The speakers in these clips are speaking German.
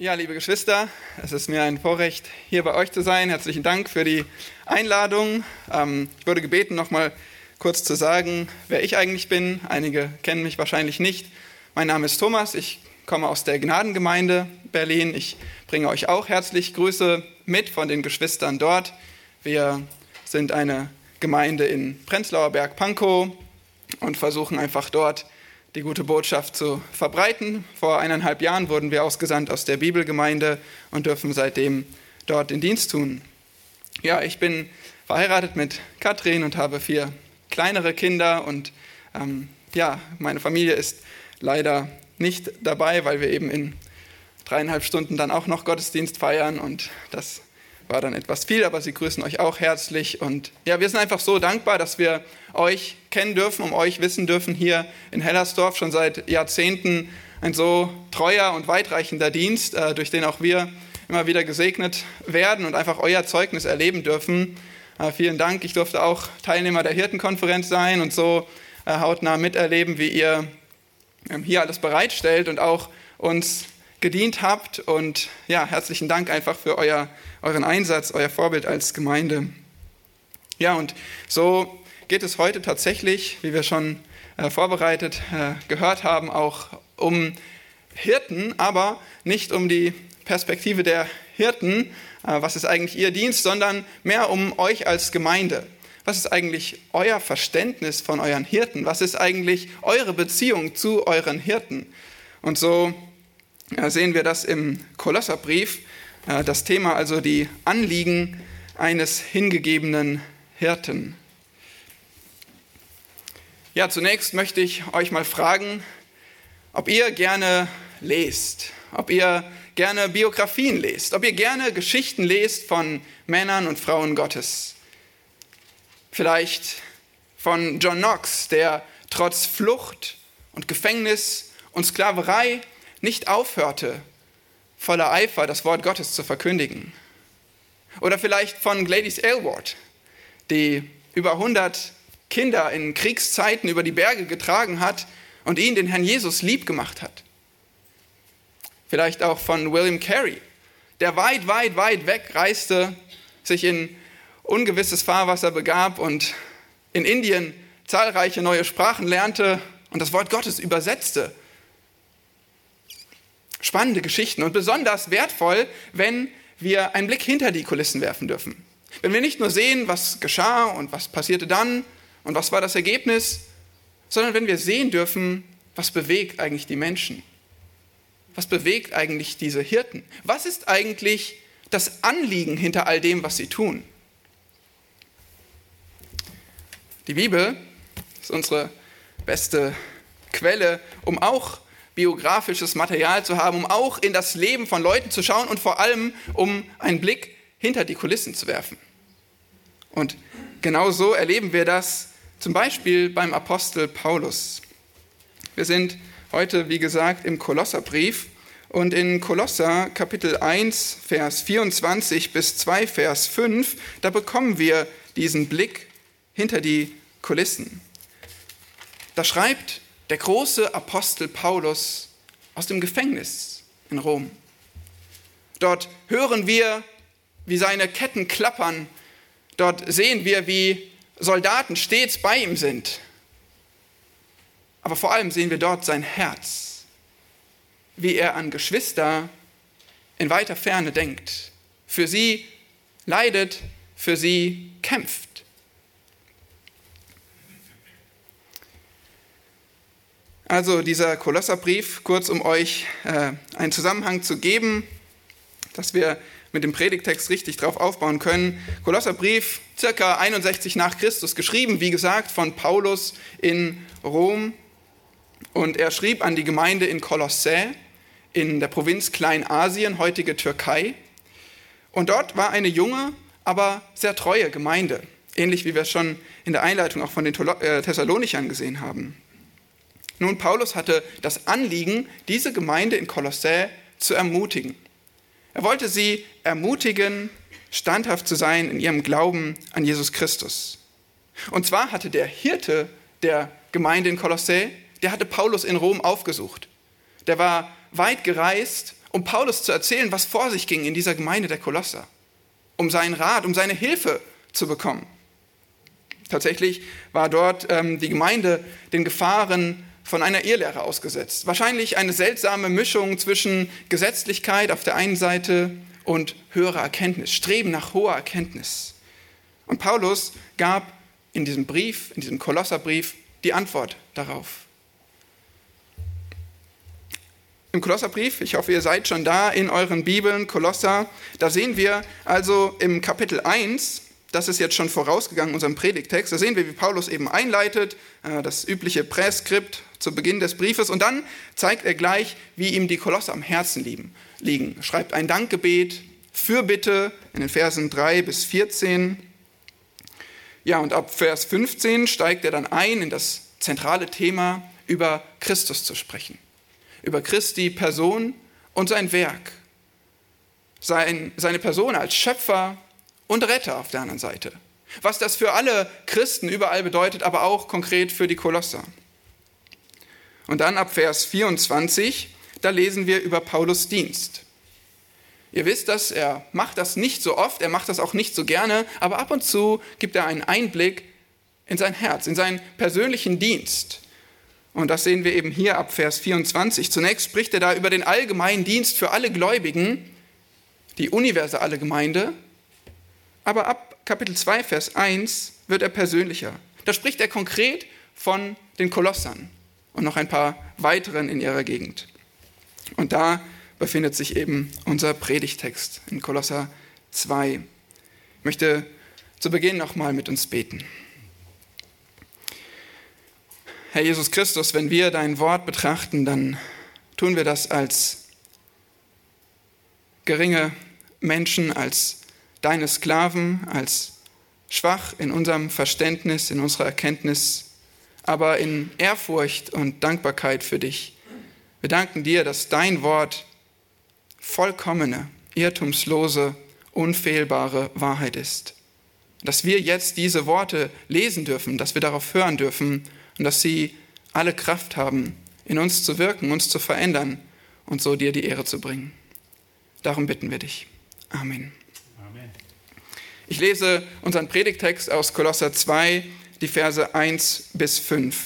Ja, liebe Geschwister, es ist mir ein Vorrecht, hier bei euch zu sein. Herzlichen Dank für die Einladung. Ähm, ich wurde gebeten, noch mal kurz zu sagen, wer ich eigentlich bin. Einige kennen mich wahrscheinlich nicht. Mein Name ist Thomas. Ich komme aus der Gnadengemeinde Berlin. Ich bringe euch auch herzlich Grüße mit von den Geschwistern dort. Wir sind eine Gemeinde in Prenzlauer Berg-Pankow und versuchen einfach dort die gute Botschaft zu verbreiten. Vor eineinhalb Jahren wurden wir ausgesandt aus der Bibelgemeinde und dürfen seitdem dort den Dienst tun. Ja, ich bin verheiratet mit Katrin und habe vier kleinere Kinder und ähm, ja, meine Familie ist leider nicht dabei, weil wir eben in dreieinhalb Stunden dann auch noch Gottesdienst feiern und das war dann etwas viel, aber sie grüßen euch auch herzlich. Und ja, wir sind einfach so dankbar, dass wir euch kennen dürfen, um euch wissen dürfen hier in Hellersdorf schon seit Jahrzehnten ein so treuer und weitreichender Dienst, äh, durch den auch wir immer wieder gesegnet werden und einfach euer Zeugnis erleben dürfen. Äh, vielen Dank. Ich durfte auch Teilnehmer der Hirtenkonferenz sein und so äh, hautnah miterleben, wie ihr ähm, hier alles bereitstellt und auch uns gedient habt. Und ja, herzlichen Dank einfach für euer euren Einsatz, euer Vorbild als Gemeinde. Ja, und so geht es heute tatsächlich, wie wir schon äh, vorbereitet äh, gehört haben, auch um Hirten, aber nicht um die Perspektive der Hirten, äh, was ist eigentlich ihr Dienst, sondern mehr um euch als Gemeinde. Was ist eigentlich euer Verständnis von euren Hirten? Was ist eigentlich eure Beziehung zu euren Hirten? Und so sehen wir das im Kolosserbrief, das Thema also die Anliegen eines hingegebenen Hirten. Ja, zunächst möchte ich euch mal fragen, ob ihr gerne lest, ob ihr gerne Biografien lest, ob ihr gerne Geschichten lest von Männern und Frauen Gottes. Vielleicht von John Knox, der trotz Flucht und Gefängnis und Sklaverei nicht aufhörte, voller Eifer das Wort Gottes zu verkündigen. Oder vielleicht von Gladys Aylward, die über 100 Kinder in Kriegszeiten über die Berge getragen hat und ihnen den Herrn Jesus lieb gemacht hat. Vielleicht auch von William Carey, der weit, weit, weit weg reiste, sich in ungewisses Fahrwasser begab und in Indien zahlreiche neue Sprachen lernte und das Wort Gottes übersetzte Spannende Geschichten und besonders wertvoll, wenn wir einen Blick hinter die Kulissen werfen dürfen. Wenn wir nicht nur sehen, was geschah und was passierte dann und was war das Ergebnis, sondern wenn wir sehen dürfen, was bewegt eigentlich die Menschen? Was bewegt eigentlich diese Hirten? Was ist eigentlich das Anliegen hinter all dem, was sie tun? Die Bibel ist unsere beste Quelle, um auch biografisches Material zu haben, um auch in das Leben von Leuten zu schauen und vor allem, um einen Blick hinter die Kulissen zu werfen. Und genau so erleben wir das zum Beispiel beim Apostel Paulus. Wir sind heute, wie gesagt, im Kolosserbrief und in Kolosser Kapitel 1, Vers 24 bis 2, Vers 5, da bekommen wir diesen Blick hinter die Kulissen. Da schreibt der große Apostel Paulus aus dem Gefängnis in Rom. Dort hören wir, wie seine Ketten klappern. Dort sehen wir, wie Soldaten stets bei ihm sind. Aber vor allem sehen wir dort sein Herz, wie er an Geschwister in weiter Ferne denkt, für sie leidet, für sie kämpft. Also dieser Kolosserbrief, kurz um euch äh, einen Zusammenhang zu geben, dass wir mit dem Predigtext richtig drauf aufbauen können. Kolosserbrief, circa 61 nach Christus geschrieben, wie gesagt, von Paulus in Rom. Und er schrieb an die Gemeinde in Kolossä in der Provinz Kleinasien, heutige Türkei. Und dort war eine junge, aber sehr treue Gemeinde, ähnlich wie wir es schon in der Einleitung auch von den äh, Thessalonichern gesehen haben. Nun, Paulus hatte das Anliegen, diese Gemeinde in Kolossä zu ermutigen. Er wollte sie ermutigen, standhaft zu sein in ihrem Glauben an Jesus Christus. Und zwar hatte der Hirte der Gemeinde in Kolossä, der hatte Paulus in Rom aufgesucht. Der war weit gereist, um Paulus zu erzählen, was vor sich ging in dieser Gemeinde der Kolosser, um seinen Rat, um seine Hilfe zu bekommen. Tatsächlich war dort ähm, die Gemeinde den Gefahren von einer Irrlehre ausgesetzt. Wahrscheinlich eine seltsame Mischung zwischen Gesetzlichkeit auf der einen Seite und höherer Erkenntnis, Streben nach hoher Erkenntnis. Und Paulus gab in diesem Brief, in diesem Kolosserbrief, die Antwort darauf. Im Kolosserbrief, ich hoffe, ihr seid schon da in euren Bibeln, Kolosser, da sehen wir also im Kapitel 1, das ist jetzt schon vorausgegangen, unserem Predigtext, da sehen wir, wie Paulus eben einleitet, äh, das übliche Präskript zu Beginn des Briefes und dann zeigt er gleich, wie ihm die Kolosser am Herzen liegen. Schreibt ein Dankgebet, Fürbitte in den Versen 3 bis 14. Ja, und ab Vers 15 steigt er dann ein in das zentrale Thema, über Christus zu sprechen über Christi Person und sein Werk. Sein, seine Person als Schöpfer und Retter auf der anderen Seite. Was das für alle Christen überall bedeutet, aber auch konkret für die Kolosser. Und dann ab Vers 24, da lesen wir über Paulus Dienst. Ihr wisst das, er macht das nicht so oft, er macht das auch nicht so gerne, aber ab und zu gibt er einen Einblick in sein Herz, in seinen persönlichen Dienst. Und das sehen wir eben hier ab Vers 24. Zunächst spricht er da über den allgemeinen Dienst für alle Gläubigen, die universelle Gemeinde. Aber ab Kapitel 2, Vers 1 wird er persönlicher. Da spricht er konkret von den Kolossern und noch ein paar weiteren in ihrer Gegend. Und da befindet sich eben unser Predigtext in Kolosser 2. Ich möchte zu Beginn nochmal mit uns beten. Herr Jesus Christus, wenn wir dein Wort betrachten, dann tun wir das als geringe Menschen, als deine Sklaven, als schwach in unserem Verständnis, in unserer Erkenntnis, aber in Ehrfurcht und Dankbarkeit für dich. Wir danken dir, dass dein Wort vollkommene, irrtumslose, unfehlbare Wahrheit ist. Dass wir jetzt diese Worte lesen dürfen, dass wir darauf hören dürfen und dass sie alle Kraft haben, in uns zu wirken, uns zu verändern und so dir die Ehre zu bringen. Darum bitten wir dich. Amen. Amen. Ich lese unseren Predigtext aus Kolosser 2, die Verse 1 bis 5.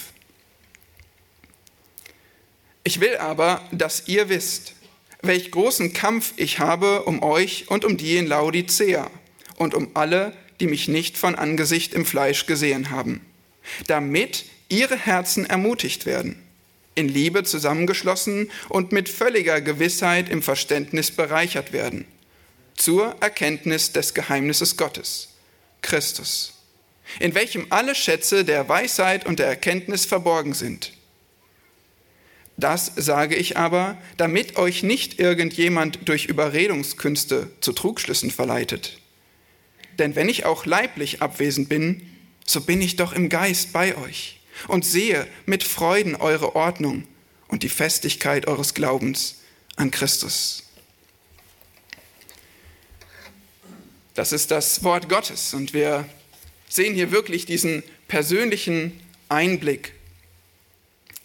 Ich will aber, dass ihr wisst, welch großen Kampf ich habe um euch und um die in Laodicea und um alle, die mich nicht von Angesicht im Fleisch gesehen haben, damit ihre Herzen ermutigt werden, in Liebe zusammengeschlossen und mit völliger Gewissheit im Verständnis bereichert werden, zur Erkenntnis des Geheimnisses Gottes, Christus, in welchem alle Schätze der Weisheit und der Erkenntnis verborgen sind. Das sage ich aber, damit euch nicht irgendjemand durch Überredungskünste zu Trugschlüssen verleitet. Denn wenn ich auch leiblich abwesend bin, so bin ich doch im Geist bei euch und sehe mit Freuden eure Ordnung und die Festigkeit eures Glaubens an Christus. Das ist das Wort Gottes und wir sehen hier wirklich diesen persönlichen Einblick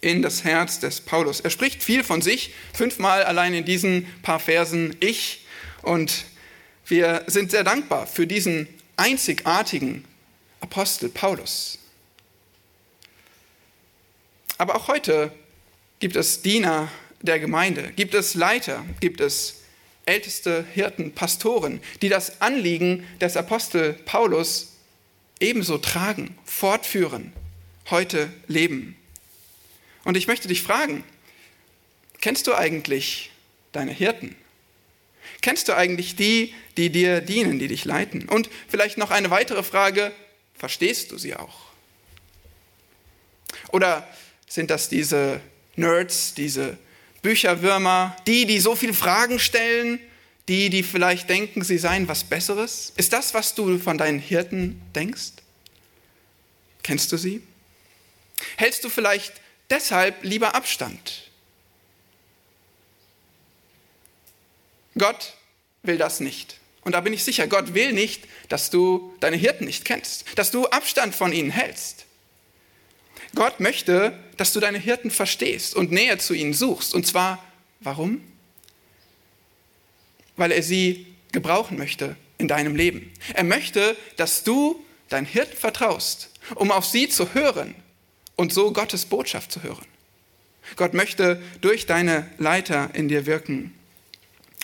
in das Herz des Paulus. Er spricht viel von sich, fünfmal allein in diesen paar Versen ich und wir sind sehr dankbar für diesen einzigartigen Apostel Paulus. Aber auch heute gibt es Diener der Gemeinde, gibt es Leiter, gibt es älteste Hirten, Pastoren, die das Anliegen des Apostel Paulus ebenso tragen, fortführen, heute leben. Und ich möchte dich fragen, kennst du eigentlich deine Hirten? Kennst du eigentlich die, die dir dienen, die dich leiten? Und vielleicht noch eine weitere Frage, verstehst du sie auch? Oder sind das diese Nerds, diese Bücherwürmer, die, die so viele Fragen stellen, die, die vielleicht denken, sie seien was Besseres? Ist das, was du von deinen Hirten denkst? Kennst du sie? Hältst du vielleicht deshalb lieber Abstand? Gott will das nicht. Und da bin ich sicher, Gott will nicht, dass du deine Hirten nicht kennst, dass du Abstand von ihnen hältst. Gott möchte, dass du deine Hirten verstehst und näher zu ihnen suchst. Und zwar, warum? Weil er sie gebrauchen möchte in deinem Leben. Er möchte, dass du dein Hirten vertraust, um auf sie zu hören und so Gottes Botschaft zu hören. Gott möchte durch deine Leiter in dir wirken.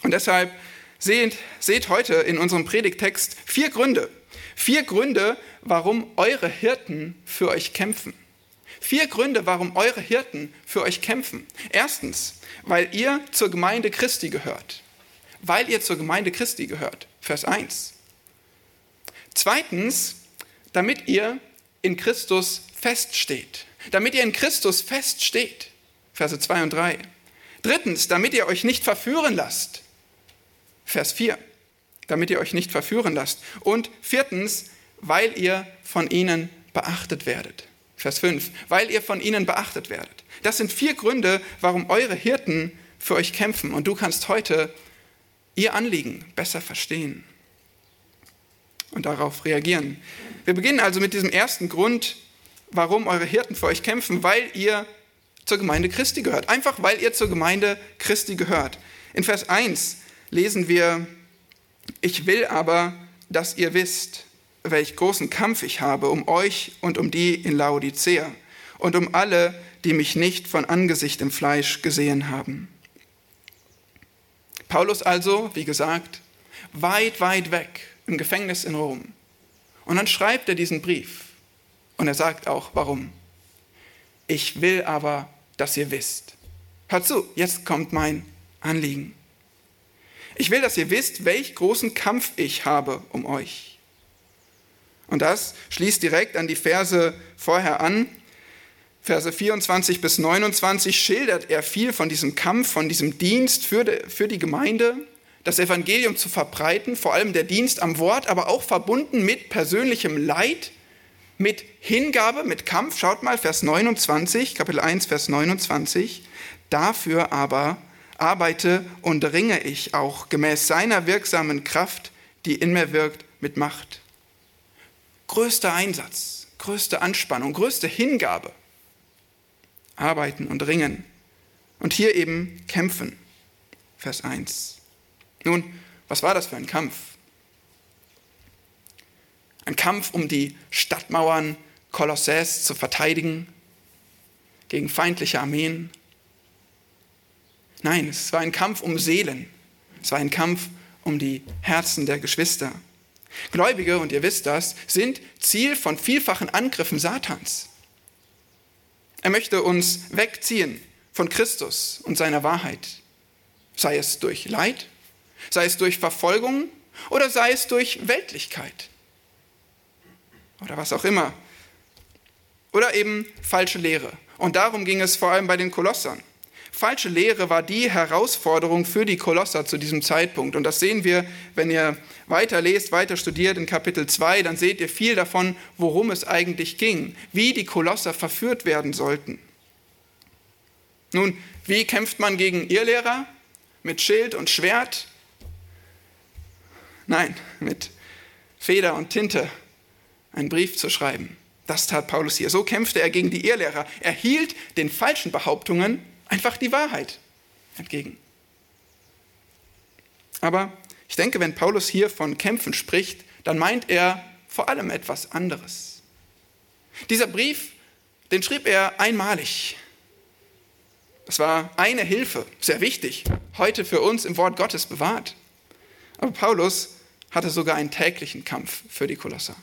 Und deshalb seht, seht heute in unserem Predigtext vier Gründe. Vier Gründe, warum eure Hirten für euch kämpfen. Vier Gründe, warum eure Hirten für euch kämpfen. Erstens, weil ihr zur Gemeinde Christi gehört. Weil ihr zur Gemeinde Christi gehört. Vers 1. Zweitens, damit ihr in Christus feststeht. Damit ihr in Christus feststeht. Verse 2 und 3. Drittens, damit ihr euch nicht verführen lasst. Vers 4. Damit ihr euch nicht verführen lasst. Und viertens, weil ihr von ihnen beachtet werdet. Vers 5. Weil ihr von ihnen beachtet werdet. Das sind vier Gründe, warum eure Hirten für euch kämpfen. Und du kannst heute ihr Anliegen besser verstehen und darauf reagieren. Wir beginnen also mit diesem ersten Grund, warum eure Hirten für euch kämpfen, weil ihr zur Gemeinde Christi gehört. Einfach weil ihr zur Gemeinde Christi gehört. In Vers 1 lesen wir, ich will aber, dass ihr wisst, welch großen Kampf ich habe um euch und um die in Laodicea und um alle, die mich nicht von Angesicht im Fleisch gesehen haben. Paulus also, wie gesagt, weit, weit weg im Gefängnis in Rom. Und dann schreibt er diesen Brief und er sagt auch, warum. Ich will aber, dass ihr wisst. Hört zu, jetzt kommt mein Anliegen. Ich will, dass ihr wisst, welch großen Kampf ich habe um euch. Und das schließt direkt an die Verse vorher an. Verse 24 bis 29 schildert er viel von diesem Kampf, von diesem Dienst für die, Gemeinde, das Evangelium zu verbreiten, vor allem der Dienst am Wort, aber auch verbunden mit persönlichem Leid, mit Hingabe, mit Kampf. Schaut mal, Vers 29, Kapitel 1, Vers 29. Dafür aber arbeite und ringe ich auch gemäß seiner wirksamen Kraft, die in mir wirkt, mit Macht. Größter Einsatz, größte Anspannung, größte Hingabe. Arbeiten und ringen. Und hier eben kämpfen. Vers 1. Nun, was war das für ein Kampf? Ein Kampf, um die Stadtmauern Kolossäs zu verteidigen gegen feindliche Armeen. Nein, es war ein Kampf um Seelen. Es war ein Kampf um die Herzen der Geschwister. Gläubige, und ihr wisst das, sind Ziel von vielfachen Angriffen Satans. Er möchte uns wegziehen von Christus und seiner Wahrheit, sei es durch Leid, sei es durch Verfolgung oder sei es durch Weltlichkeit oder was auch immer. Oder eben falsche Lehre. Und darum ging es vor allem bei den Kolossern. Falsche Lehre war die Herausforderung für die Kolosser zu diesem Zeitpunkt. Und das sehen wir, wenn ihr weiter lest, weiter studiert in Kapitel 2, dann seht ihr viel davon, worum es eigentlich ging, wie die Kolosser verführt werden sollten. Nun, wie kämpft man gegen Irrlehrer? Mit Schild und Schwert? Nein, mit Feder und Tinte einen Brief zu schreiben. Das tat Paulus hier. So kämpfte er gegen die Irrlehrer. Er hielt den falschen Behauptungen einfach die Wahrheit entgegen. Aber ich denke, wenn Paulus hier von Kämpfen spricht, dann meint er vor allem etwas anderes. Dieser Brief, den schrieb er einmalig. Das war eine Hilfe, sehr wichtig, heute für uns im Wort Gottes bewahrt. Aber Paulus hatte sogar einen täglichen Kampf für die Kolosser.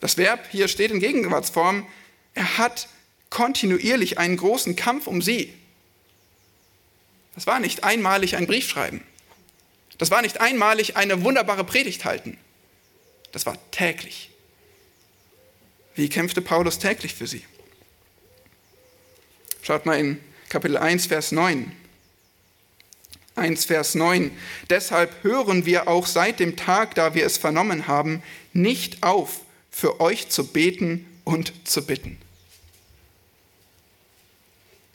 Das Verb hier steht in Gegenwartsform. Er hat kontinuierlich einen großen Kampf um sie. Das war nicht einmalig ein Brief schreiben. Das war nicht einmalig eine wunderbare Predigt halten. Das war täglich. Wie kämpfte Paulus täglich für sie? Schaut mal in Kapitel 1, Vers 9. 1, Vers 9. Deshalb hören wir auch seit dem Tag, da wir es vernommen haben, nicht auf, für euch zu beten und zu bitten.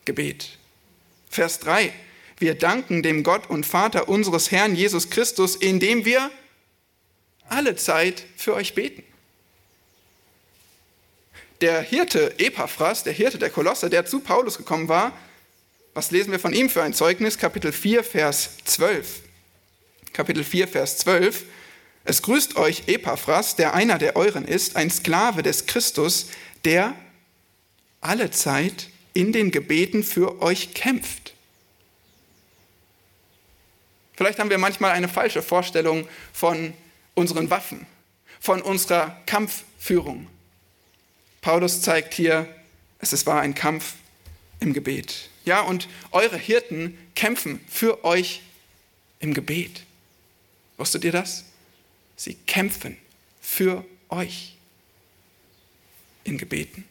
Gebet. Vers 3. Wir danken dem Gott und Vater unseres Herrn Jesus Christus, indem wir alle Zeit für euch beten. Der Hirte Epaphras, der Hirte der Kolosse, der zu Paulus gekommen war, Was lesen wir von ihm für ein Zeugnis? Kapitel 4, Vers 12. Kapitel 4, Vers 12. Es grüßt euch Epaphras, der einer der euren ist, ein Sklave des Christus, der alle Zeit in den Gebeten für euch kämpft. Vielleicht haben wir manchmal eine falsche Vorstellung von unseren Waffen, von unserer Kampfführung. Paulus zeigt hier, es war ein Kampf im Gebet. Ja, und eure Hirten kämpfen für euch im Gebet. Wusstet ihr das? Sie kämpfen für euch in Gebeten.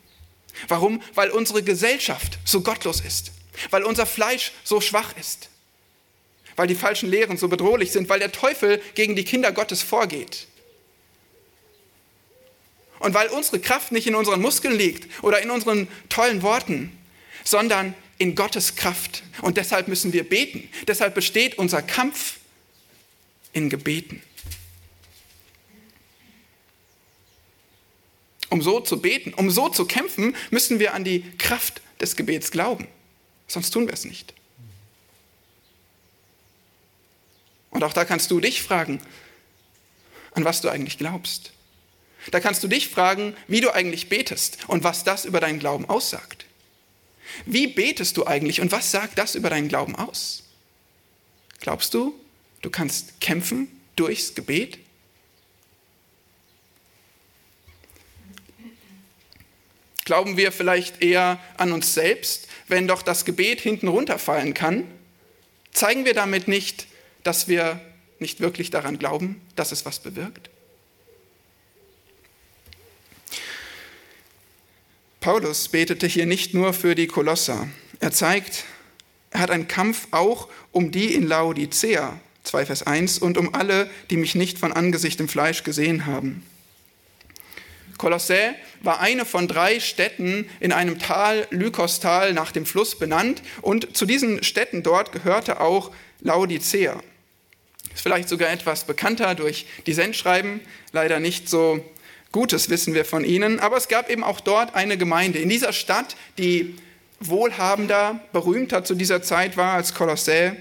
Warum? Weil unsere Gesellschaft so gottlos ist, weil unser Fleisch so schwach ist, weil die falschen Lehren so bedrohlich sind, weil der Teufel gegen die Kinder Gottes vorgeht. Und weil unsere Kraft nicht in unseren Muskeln liegt oder in unseren tollen Worten, sondern in Gottes Kraft. Und deshalb müssen wir beten. Deshalb besteht unser Kampf in Gebeten. Um so zu beten, um so zu kämpfen, müssen wir an die Kraft des Gebets glauben. Sonst tun wir es nicht. Und auch da kannst du dich fragen, an was du eigentlich glaubst. Da kannst du dich fragen, wie du eigentlich betest und was das über deinen Glauben aussagt. Wie betest du eigentlich und was sagt das über deinen Glauben aus? Glaubst du, du kannst kämpfen durchs Gebet? Glauben wir vielleicht eher an uns selbst, wenn doch das Gebet hinten runterfallen kann? Zeigen wir damit nicht, dass wir nicht wirklich daran glauben, dass es was bewirkt? Paulus betete hier nicht nur für die Kolosser. Er zeigt, er hat einen Kampf auch um die in Laodicea, 2 Vers 1, und um alle, die mich nicht von Angesicht im Fleisch gesehen haben. Kolossä war eine von drei Städten in einem Tal, Lykostal, nach dem Fluss benannt. Und zu diesen Städten dort gehörte auch Laodicea. Ist vielleicht sogar etwas bekannter durch die Sendschreiben, leider nicht so Gutes wissen wir von ihnen. Aber es gab eben auch dort eine Gemeinde in dieser Stadt, die wohlhabender, berühmter zu dieser Zeit war als Kolossä.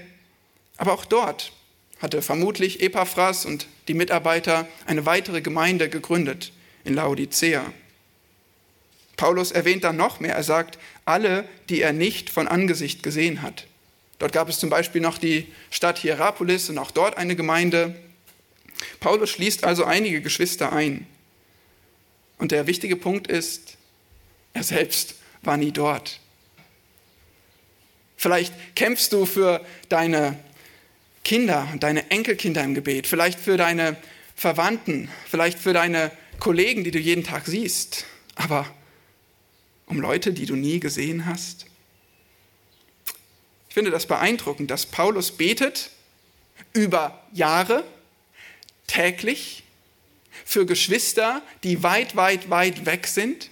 Aber auch dort hatte vermutlich Epaphras und die Mitarbeiter eine weitere Gemeinde gegründet in Laodicea. Paulus erwähnt dann noch mehr. Er sagt, alle, die er nicht von Angesicht gesehen hat. Dort gab es zum Beispiel noch die Stadt Hierapolis und auch dort eine Gemeinde. Paulus schließt also einige Geschwister ein. Und der wichtige Punkt ist, er selbst war nie dort. Vielleicht kämpfst du für deine Kinder und deine Enkelkinder im Gebet, vielleicht für deine Verwandten, vielleicht für deine Kollegen, die du jeden Tag siehst, aber um Leute, die du nie gesehen hast? Ich finde das beeindruckend, dass Paulus betet über Jahre, täglich, für Geschwister, die weit, weit, weit weg sind.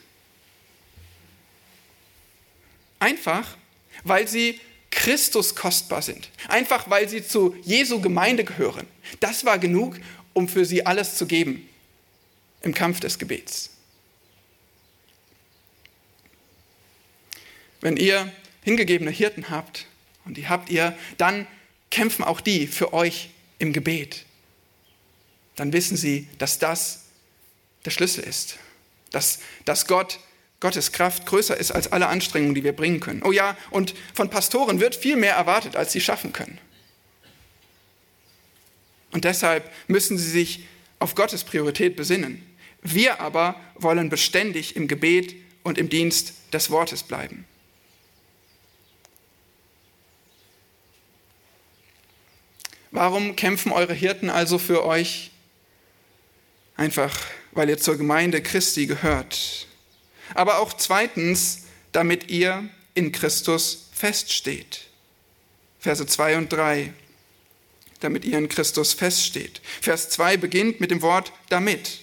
Einfach, weil sie Christus kostbar sind. Einfach, weil sie zu Jesu Gemeinde gehören. Das war genug, um für sie alles zu geben im Kampf des Gebets. Wenn ihr hingegebene Hirten habt, und die habt ihr, dann kämpfen auch die für euch im Gebet. Dann wissen sie, dass das der Schlüssel ist, dass, dass Gott, Gottes Kraft größer ist als alle Anstrengungen, die wir bringen können. Oh ja, und von Pastoren wird viel mehr erwartet, als sie schaffen können. Und deshalb müssen sie sich auf Gottes Priorität besinnen. Wir aber wollen beständig im Gebet und im Dienst des Wortes bleiben. Warum kämpfen eure Hirten also für euch? Einfach, weil ihr zur Gemeinde Christi gehört. Aber auch zweitens, damit ihr in Christus feststeht. Verse 2 und 3. Damit ihr in Christus feststeht. Vers 2 beginnt mit dem Wort damit.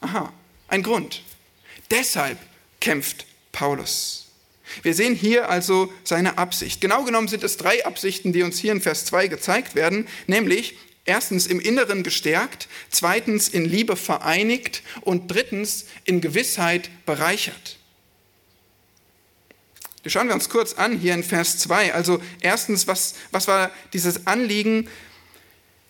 Aha, ein Grund. Deshalb kämpft Paulus. Wir sehen hier also seine Absicht. Genau genommen sind es drei Absichten, die uns hier in Vers 2 gezeigt werden, nämlich erstens im Inneren gestärkt, zweitens in Liebe vereinigt und drittens in Gewissheit bereichert. Die schauen wir uns kurz an hier in Vers 2. Also erstens, was, was war dieses Anliegen,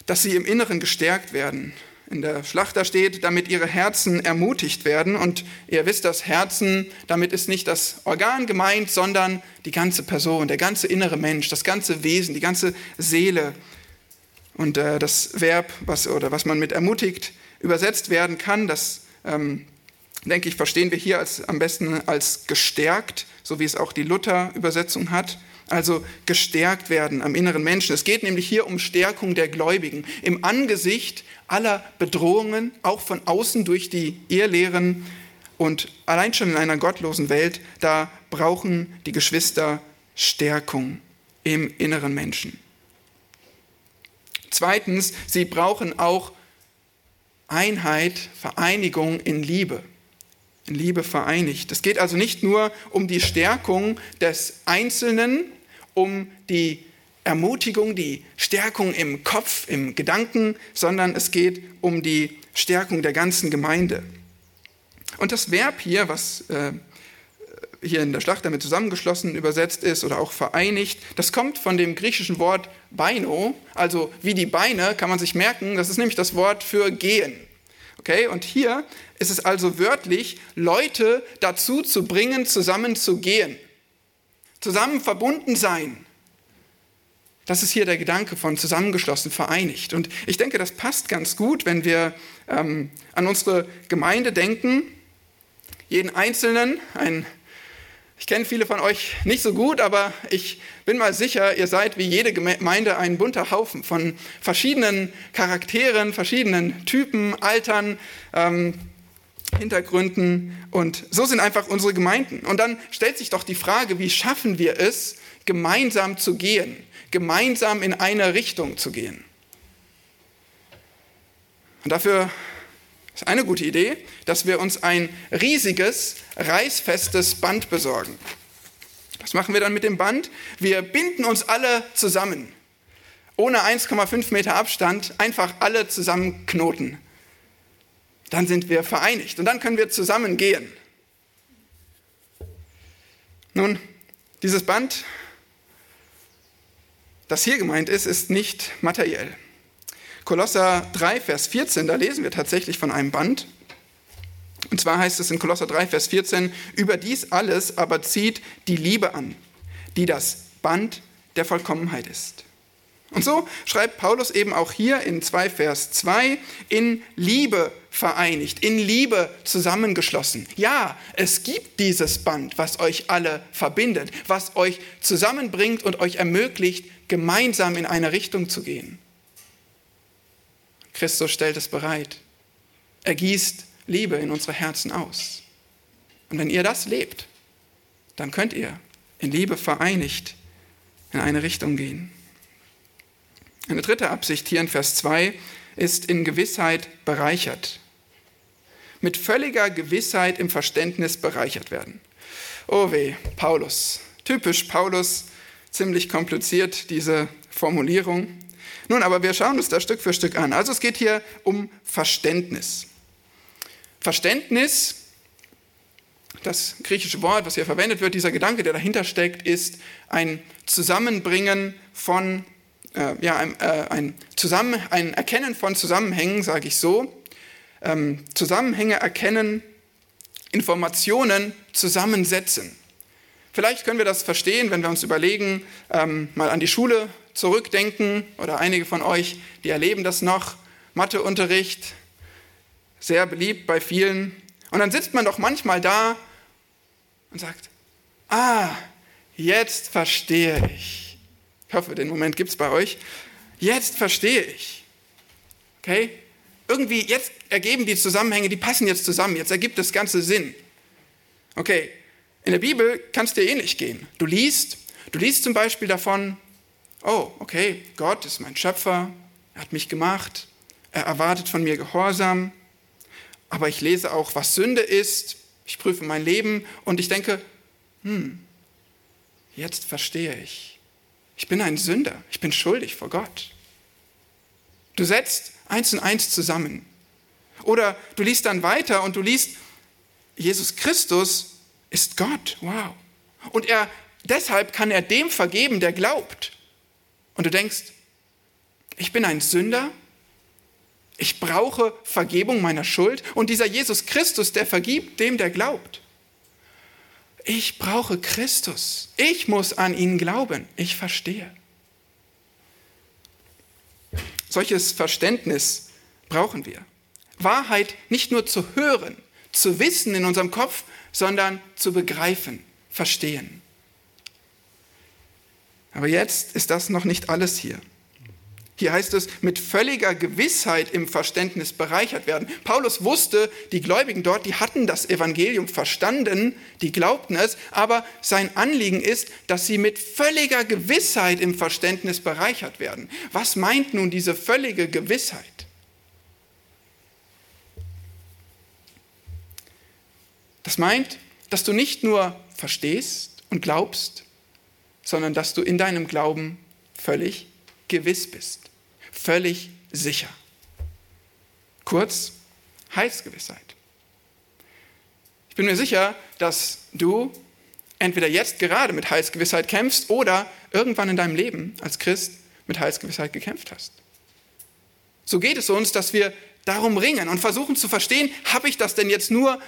dass sie im Inneren gestärkt werden? In der Schlachter steht, damit ihre Herzen ermutigt werden. Und ihr wisst, das Herzen, damit ist nicht das Organ gemeint, sondern die ganze Person, der ganze innere Mensch, das ganze Wesen, die ganze Seele. Und äh, das Verb, was, oder was man mit ermutigt übersetzt werden kann, das ähm, denke ich, verstehen wir hier als, am besten als gestärkt, so wie es auch die Luther-Übersetzung hat. Also gestärkt werden am inneren Menschen. Es geht nämlich hier um Stärkung der Gläubigen im Angesicht aller Bedrohungen, auch von außen durch die Irrlehren. Und allein schon in einer gottlosen Welt, da brauchen die Geschwister Stärkung im inneren Menschen. Zweitens, sie brauchen auch Einheit, Vereinigung in Liebe in Liebe vereinigt. Es geht also nicht nur um die Stärkung des Einzelnen, um die Ermutigung, die Stärkung im Kopf, im Gedanken, sondern es geht um die Stärkung der ganzen Gemeinde. Und das Verb hier, was äh, hier in der Schlacht damit zusammengeschlossen übersetzt ist oder auch vereinigt, das kommt von dem griechischen Wort Beino, also wie die Beine, kann man sich merken, das ist nämlich das Wort für gehen. Okay, und hier ist es also wörtlich, Leute dazu zu bringen, zusammen zu gehen. Zusammen verbunden sein. Das ist hier der Gedanke von zusammengeschlossen, vereinigt. Und ich denke, das passt ganz gut, wenn wir ähm, an unsere Gemeinde denken. Jeden Einzelnen, ein ich kenne viele von euch nicht so gut, aber ich bin mal sicher, ihr seid wie jede Gemeinde ein bunter Haufen von verschiedenen Charakteren, verschiedenen Typen, Altern, ähm, Hintergründen. Und so sind einfach unsere Gemeinden. Und dann stellt sich doch die Frage, wie schaffen wir es, gemeinsam zu gehen, gemeinsam in eine Richtung zu gehen. Und dafür ist eine gute Idee, dass wir uns ein riesiges, reißfestes Band besorgen. Was machen wir dann mit dem Band? Wir binden uns alle zusammen. Ohne 1,5 Meter Abstand einfach alle zusammenknoten. Dann sind wir vereinigt und dann können wir zusammen gehen. Nun, dieses Band, das hier gemeint ist, ist nicht materiell. Kolosser 3, Vers 14, da lesen wir tatsächlich von einem Band. Und zwar heißt es in Kolosser 3, Vers 14, über dies alles aber zieht die Liebe an, die das Band der Vollkommenheit ist. Und so schreibt Paulus eben auch hier in 2 Vers 2, in Liebe vereinigt, in Liebe zusammengeschlossen. Ja, es gibt dieses Band, was euch alle verbindet, was euch zusammenbringt und euch ermöglicht, gemeinsam in eine Richtung zu gehen. Christus stellt es bereit. Er gießt Liebe in unsere Herzen aus. Und wenn ihr das lebt, dann könnt ihr in Liebe vereinigt in eine Richtung gehen. Eine dritte Absicht hier in Vers 2 ist in Gewissheit bereichert. Mit völliger Gewissheit im Verständnis bereichert werden. Oh weh, Paulus. Typisch Paulus, ziemlich kompliziert diese Formulierung. Nun, aber wir schauen uns das Stück für Stück an. Also es geht hier um Verständnis. Verständnis, das griechische Wort, was hier verwendet wird, dieser Gedanke, der dahinter steckt, ist ein Zusammenbringen von, äh, ja, ein, äh, ein, Zusammen, ein Erkennen von Zusammenhängen, sage ich so. Ähm, Zusammenhänge erkennen, Informationen zusammensetzen. Vielleicht können wir das verstehen, wenn wir uns überlegen, ähm, mal an die Schule zurückdenken oder einige von euch, die erleben das noch. Matheunterricht, sehr beliebt bei vielen. Und dann sitzt man doch manchmal da und sagt, ah, jetzt verstehe ich. Ich hoffe, den Moment gibt es bei euch. Jetzt verstehe ich. Okay? Irgendwie, jetzt ergeben die Zusammenhänge, die passen jetzt zusammen. Jetzt ergibt das Ganze Sinn. Okay, in der Bibel kann es dir ähnlich gehen. Du liest, du liest zum Beispiel davon, oh, okay, Gott ist mein Schöpfer, er hat mich gemacht, er erwartet von mir Gehorsam, aber ich lese auch, was Sünde ist, ich prüfe mein Leben und ich denke, hm, jetzt verstehe ich. Ich bin ein Sünder, ich bin schuldig vor Gott. Du setzt eins und eins zusammen. Oder du liest dann weiter und du liest, Jesus Christus ist Gott. Wow. Und er, deshalb kann er dem vergeben, der glaubt. Und du denkst, ich bin ein Sünder, ich brauche Vergebung meiner Schuld und dieser Jesus Christus, der vergibt dem, der glaubt. Ich brauche Christus. Ich muss an ihn glauben. Ich verstehe. Solches Verständnis brauchen wir. Wahrheit nicht nur zu hören, zu wissen in unserem Kopf, sondern zu begreifen, verstehen. Aber jetzt ist das noch nicht alles hier. Hier heißt es, mit völliger Gewissheit im Verständnis bereichert werden. Paulus wusste, die Gläubigen dort, die hatten das Evangelium verstanden, die glaubten es, aber sein Anliegen ist, dass sie mit völliger Gewissheit im Verständnis bereichert werden. Was meint nun diese völlige Gewissheit? Das meint, dass du nicht nur verstehst und glaubst, sondern dass du in deinem Glauben völlig gewiss bist, völlig sicher. Kurz, Heilsgewissheit. Ich bin mir sicher, dass du entweder jetzt gerade mit Heilsgewissheit kämpfst oder irgendwann in deinem Leben als Christ mit Heilsgewissheit gekämpft hast. So geht es uns, dass wir darum ringen und versuchen zu verstehen, habe ich das denn jetzt nur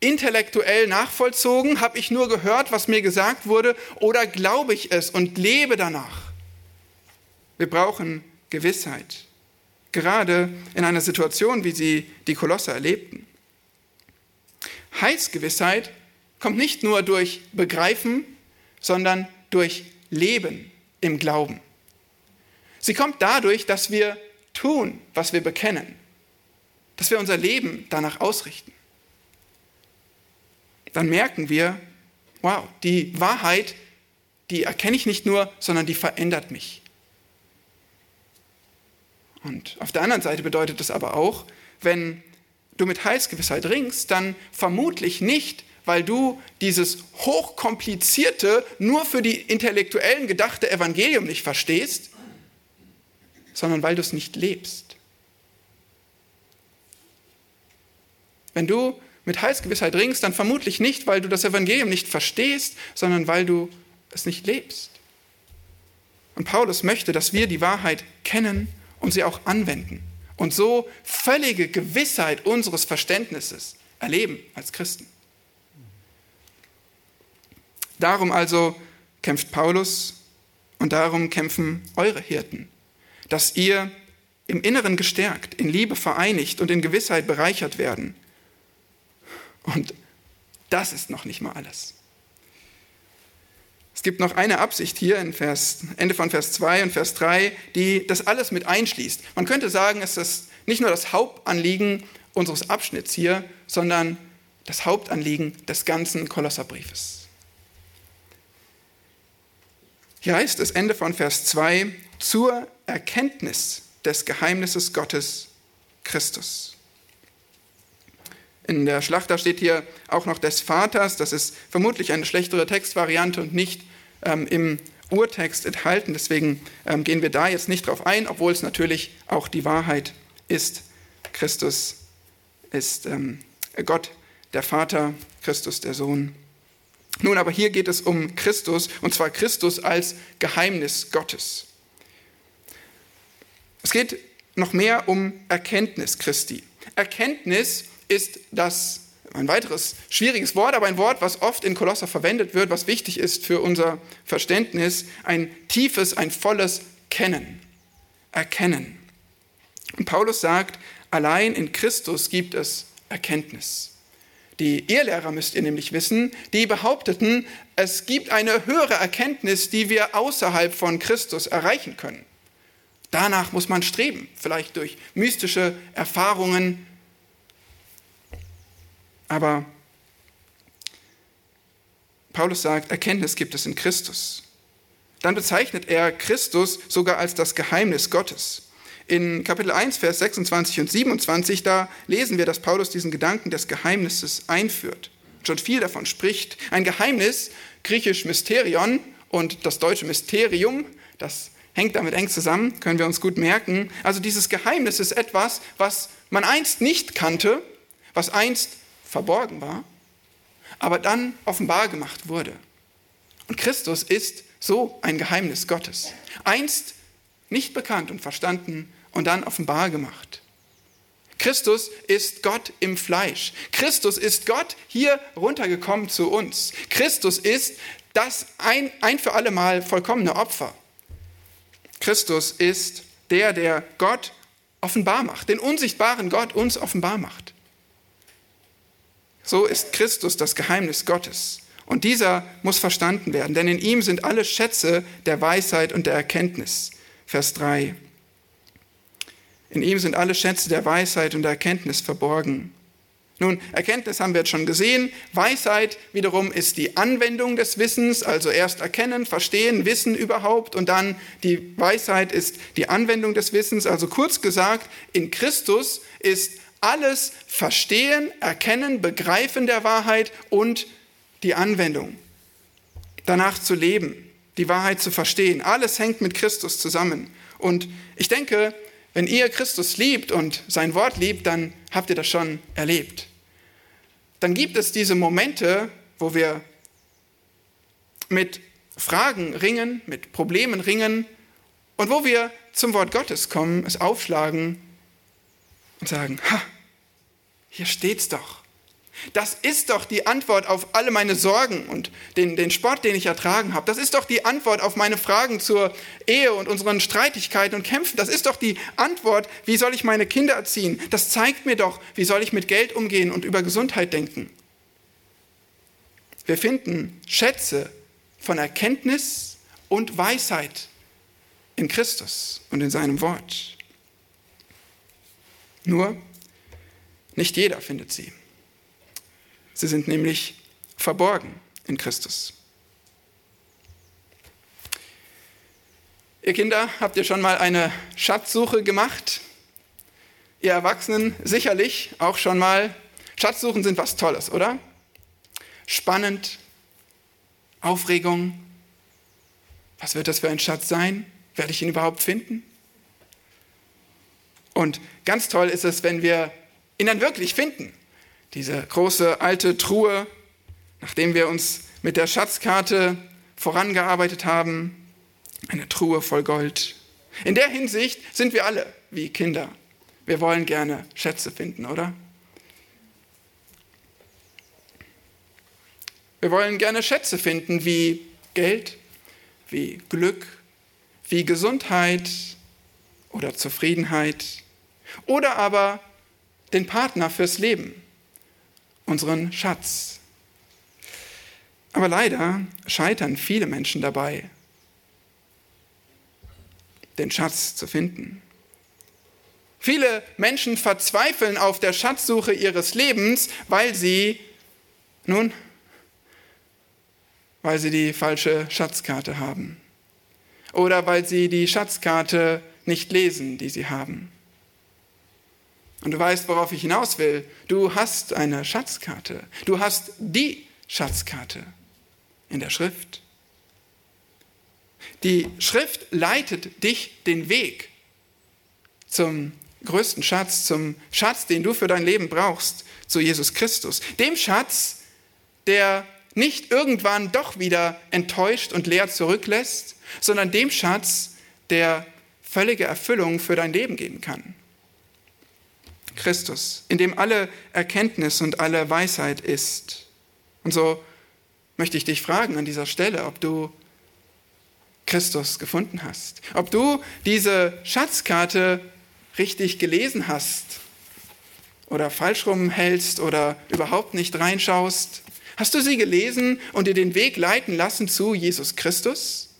intellektuell nachvollzogen, habe ich nur gehört, was mir gesagt wurde, oder glaube ich es und lebe danach? Wir brauchen Gewissheit, gerade in einer Situation, wie sie die Kolosse erlebten. Heilsgewissheit kommt nicht nur durch Begreifen, sondern durch Leben im Glauben. Sie kommt dadurch, dass wir tun, was wir bekennen, dass wir unser Leben danach ausrichten. Dann merken wir, wow, die Wahrheit, die erkenne ich nicht nur, sondern die verändert mich. Und auf der anderen Seite bedeutet das aber auch, wenn du mit Heilsgewissheit ringst, dann vermutlich nicht, weil du dieses hochkomplizierte, nur für die Intellektuellen gedachte Evangelium nicht verstehst, sondern weil du es nicht lebst. Wenn du mit Heilsgewissheit ringst, dann vermutlich nicht, weil du das Evangelium nicht verstehst, sondern weil du es nicht lebst. Und Paulus möchte, dass wir die Wahrheit kennen und sie auch anwenden und so völlige Gewissheit unseres Verständnisses erleben als Christen. Darum also kämpft Paulus und darum kämpfen eure Hirten, dass ihr im Inneren gestärkt, in Liebe vereinigt und in Gewissheit bereichert werden. Und das ist noch nicht mal alles. Es gibt noch eine Absicht hier in Vers, Ende von Vers 2 und Vers 3, die das alles mit einschließt. Man könnte sagen, es ist nicht nur das Hauptanliegen unseres Abschnitts hier, sondern das Hauptanliegen des ganzen Kolosserbriefes. Hier heißt es Ende von Vers 2, zur Erkenntnis des Geheimnisses Gottes Christus. In der Schlachter steht hier auch noch des Vaters. Das ist vermutlich eine schlechtere Textvariante und nicht ähm, im Urtext enthalten. Deswegen ähm, gehen wir da jetzt nicht drauf ein, obwohl es natürlich auch die Wahrheit ist. Christus ist ähm, Gott, der Vater, Christus, der Sohn. Nun, aber hier geht es um Christus, und zwar Christus als Geheimnis Gottes. Es geht noch mehr um Erkenntnis Christi. Erkenntnis ist das ein weiteres schwieriges Wort, aber ein Wort, was oft in Kolosser verwendet wird, was wichtig ist für unser Verständnis, ein tiefes, ein volles Kennen, Erkennen. Und Paulus sagt, allein in Christus gibt es Erkenntnis. Die Irrlehrer müsst ihr nämlich wissen, die behaupteten, es gibt eine höhere Erkenntnis, die wir außerhalb von Christus erreichen können. Danach muss man streben, vielleicht durch mystische Erfahrungen, aber Paulus sagt, Erkenntnis gibt es in Christus. Dann bezeichnet er Christus sogar als das Geheimnis Gottes. In Kapitel 1, Vers 26 und 27, da lesen wir, dass Paulus diesen Gedanken des Geheimnisses einführt. Schon viel davon spricht. Ein Geheimnis, griechisch Mysterion und das deutsche Mysterium, das hängt damit eng zusammen, können wir uns gut merken. Also dieses Geheimnis ist etwas, was man einst nicht kannte, was einst verborgen war, aber dann offenbar gemacht wurde. Und Christus ist so ein Geheimnis Gottes. Einst nicht bekannt und verstanden und dann offenbar gemacht. Christus ist Gott im Fleisch. Christus ist Gott hier runtergekommen zu uns. Christus ist das ein, ein für alle Mal vollkommene Opfer. Christus ist der, der Gott offenbar macht, den unsichtbaren Gott uns offenbar macht. So ist Christus das Geheimnis Gottes. Und dieser muss verstanden werden, denn in ihm sind alle Schätze der Weisheit und der Erkenntnis. Vers 3. In ihm sind alle Schätze der Weisheit und der Erkenntnis verborgen. Nun, Erkenntnis haben wir jetzt schon gesehen. Weisheit wiederum ist die Anwendung des Wissens, also erst erkennen, verstehen, wissen überhaupt und dann die Weisheit ist die Anwendung des Wissens. Also kurz gesagt, in Christus ist alles Verstehen, Erkennen, Begreifen der Wahrheit und die Anwendung. Danach zu leben, die Wahrheit zu verstehen. Alles hängt mit Christus zusammen. Und ich denke, wenn ihr Christus liebt und sein Wort liebt, dann habt ihr das schon erlebt dann gibt es diese Momente, wo wir mit Fragen ringen, mit Problemen ringen und wo wir zum Wort Gottes kommen, es aufschlagen und sagen, ha, hier steht's doch. Das ist doch die Antwort auf alle meine Sorgen und den, den Sport, den ich ertragen habe. Das ist doch die Antwort auf meine Fragen zur Ehe und unseren Streitigkeiten und Kämpfen. Das ist doch die Antwort, wie soll ich meine Kinder erziehen. Das zeigt mir doch, wie soll ich mit Geld umgehen und über Gesundheit denken. Wir finden Schätze von Erkenntnis und Weisheit in Christus und in seinem Wort. Nur, nicht jeder findet sie. Sie sind nämlich verborgen in Christus. Ihr Kinder, habt ihr schon mal eine Schatzsuche gemacht? Ihr Erwachsenen sicherlich auch schon mal. Schatzsuchen sind was Tolles, oder? Spannend, Aufregung. Was wird das für ein Schatz sein? Werde ich ihn überhaupt finden? Und ganz toll ist es, wenn wir ihn dann wirklich finden diese große alte Truhe, nachdem wir uns mit der Schatzkarte vorangearbeitet haben, eine Truhe voll Gold. In der Hinsicht sind wir alle wie Kinder. Wir wollen gerne Schätze finden, oder? Wir wollen gerne Schätze finden wie Geld, wie Glück, wie Gesundheit oder Zufriedenheit oder aber den Partner fürs Leben unseren Schatz. Aber leider scheitern viele Menschen dabei, den Schatz zu finden. Viele Menschen verzweifeln auf der Schatzsuche ihres Lebens, weil sie, nun, weil sie die falsche Schatzkarte haben. Oder weil sie die Schatzkarte nicht lesen, die sie haben. Und du weißt, worauf ich hinaus will. Du hast eine Schatzkarte. Du hast die Schatzkarte in der Schrift. Die Schrift leitet dich den Weg zum größten Schatz, zum Schatz, den du für dein Leben brauchst, zu Jesus Christus. Dem Schatz, der nicht irgendwann doch wieder enttäuscht und leer zurücklässt, sondern dem Schatz, der völlige Erfüllung für dein Leben geben kann. Christus, in dem alle Erkenntnis und alle Weisheit ist. Und so möchte ich dich fragen an dieser Stelle, ob du Christus gefunden hast, ob du diese Schatzkarte richtig gelesen hast oder falsch rumhältst oder überhaupt nicht reinschaust. Hast du sie gelesen und dir den Weg leiten lassen zu Jesus Christus,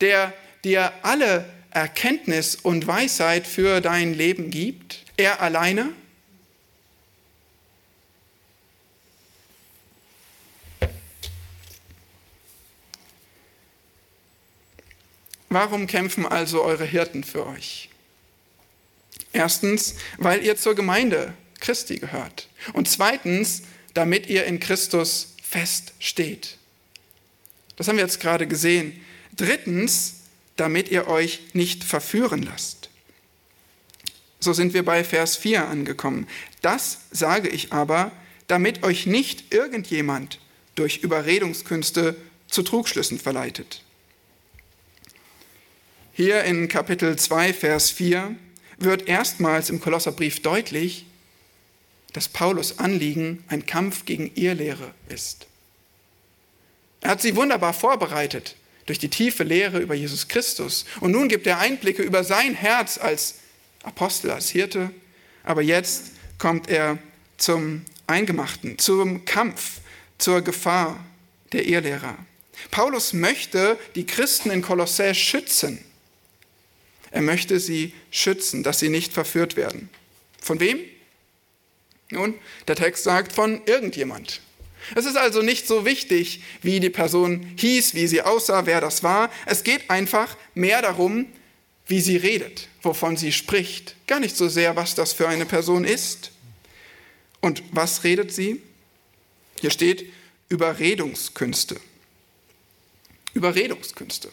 der dir alle Erkenntnis und Weisheit für dein Leben gibt? Er alleine? Warum kämpfen also eure Hirten für euch? Erstens, weil ihr zur Gemeinde Christi gehört. Und zweitens, damit ihr in Christus fest steht. Das haben wir jetzt gerade gesehen. Drittens, damit ihr euch nicht verführen lasst. So sind wir bei Vers 4 angekommen. Das sage ich aber, damit euch nicht irgendjemand durch Überredungskünste zu Trugschlüssen verleitet. Hier in Kapitel 2, Vers 4 wird erstmals im Kolosserbrief deutlich, dass Paulus Anliegen ein Kampf gegen Irrlehre ist. Er hat sie wunderbar vorbereitet durch die tiefe Lehre über Jesus Christus. Und nun gibt er Einblicke über sein Herz als Apostel, als Hirte. Aber jetzt kommt er zum Eingemachten, zum Kampf, zur Gefahr der Irrlehrer. Paulus möchte die Christen in Kolossä schützen. Er möchte sie schützen, dass sie nicht verführt werden. Von wem? Nun, der Text sagt von irgendjemand. Es ist also nicht so wichtig, wie die Person hieß, wie sie aussah, wer das war. Es geht einfach mehr darum, wie sie redet, wovon sie spricht. Gar nicht so sehr, was das für eine Person ist. Und was redet sie? Hier steht Überredungskünste. Überredungskünste.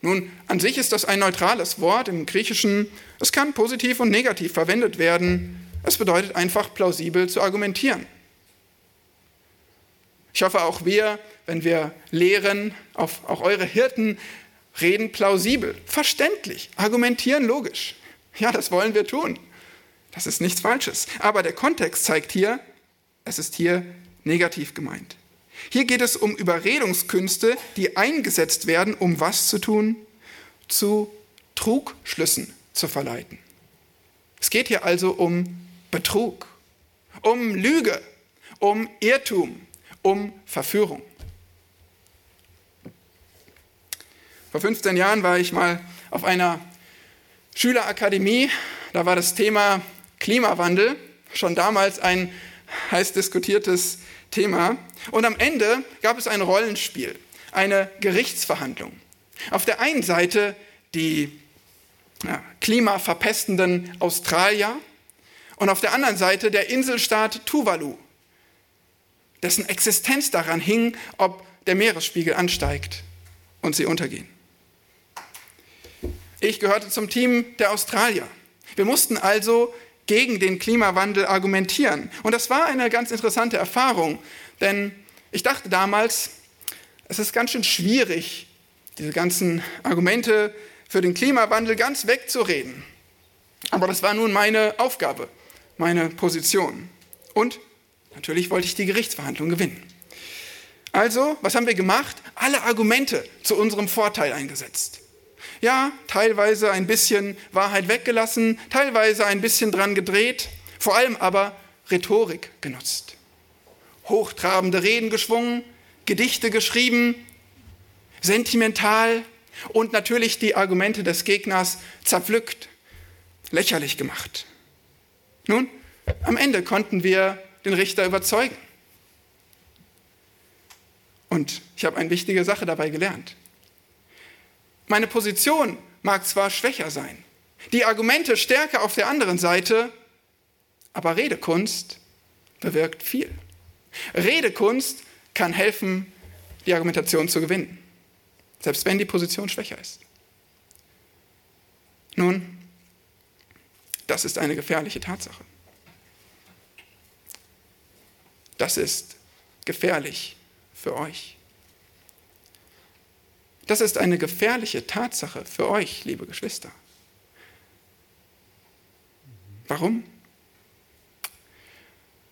Nun, an sich ist das ein neutrales Wort im Griechischen. Es kann positiv und negativ verwendet werden. Es bedeutet einfach plausibel zu argumentieren. Ich hoffe, auch wir, wenn wir lehren, auch eure Hirten reden plausibel, verständlich, argumentieren logisch. Ja, das wollen wir tun. Das ist nichts Falsches. Aber der Kontext zeigt hier, es ist hier negativ gemeint. Hier geht es um Überredungskünste, die eingesetzt werden, um was zu tun? Zu Trugschlüssen zu verleiten. Es geht hier also um Betrug, um Lüge, um Irrtum, um Verführung. Vor 15 Jahren war ich mal auf einer Schülerakademie. Da war das Thema Klimawandel schon damals ein heiß diskutiertes Thema. Und am Ende gab es ein Rollenspiel, eine Gerichtsverhandlung. Auf der einen Seite die ja, klimaverpestenden Australier und auf der anderen Seite der Inselstaat Tuvalu, dessen Existenz daran hing, ob der Meeresspiegel ansteigt und sie untergehen. Ich gehörte zum Team der Australier. Wir mussten also gegen den Klimawandel argumentieren. Und das war eine ganz interessante Erfahrung, denn ich dachte damals, es ist ganz schön schwierig, diese ganzen Argumente für den Klimawandel ganz wegzureden. Aber das war nun meine Aufgabe, meine Position. Und natürlich wollte ich die Gerichtsverhandlung gewinnen. Also, was haben wir gemacht? Alle Argumente zu unserem Vorteil eingesetzt. Ja, teilweise ein bisschen Wahrheit weggelassen, teilweise ein bisschen dran gedreht, vor allem aber Rhetorik genutzt. Hochtrabende Reden geschwungen, Gedichte geschrieben, sentimental und natürlich die Argumente des Gegners zerpflückt, lächerlich gemacht. Nun, am Ende konnten wir den Richter überzeugen. Und ich habe eine wichtige Sache dabei gelernt. Meine Position mag zwar schwächer sein, die Argumente stärker auf der anderen Seite, aber Redekunst bewirkt viel. Redekunst kann helfen, die Argumentation zu gewinnen, selbst wenn die Position schwächer ist. Nun, das ist eine gefährliche Tatsache. Das ist gefährlich für euch. Das ist eine gefährliche Tatsache für euch, liebe Geschwister. Warum?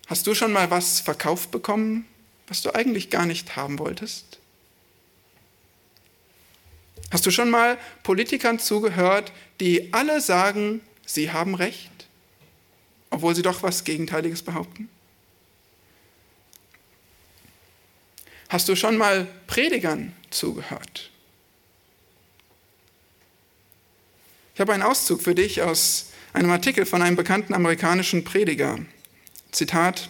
Hast du schon mal was verkauft bekommen, was du eigentlich gar nicht haben wolltest? Hast du schon mal Politikern zugehört, die alle sagen, sie haben recht, obwohl sie doch was Gegenteiliges behaupten? Hast du schon mal Predigern zugehört? Ich habe einen Auszug für dich aus einem Artikel von einem bekannten amerikanischen Prediger. Zitat,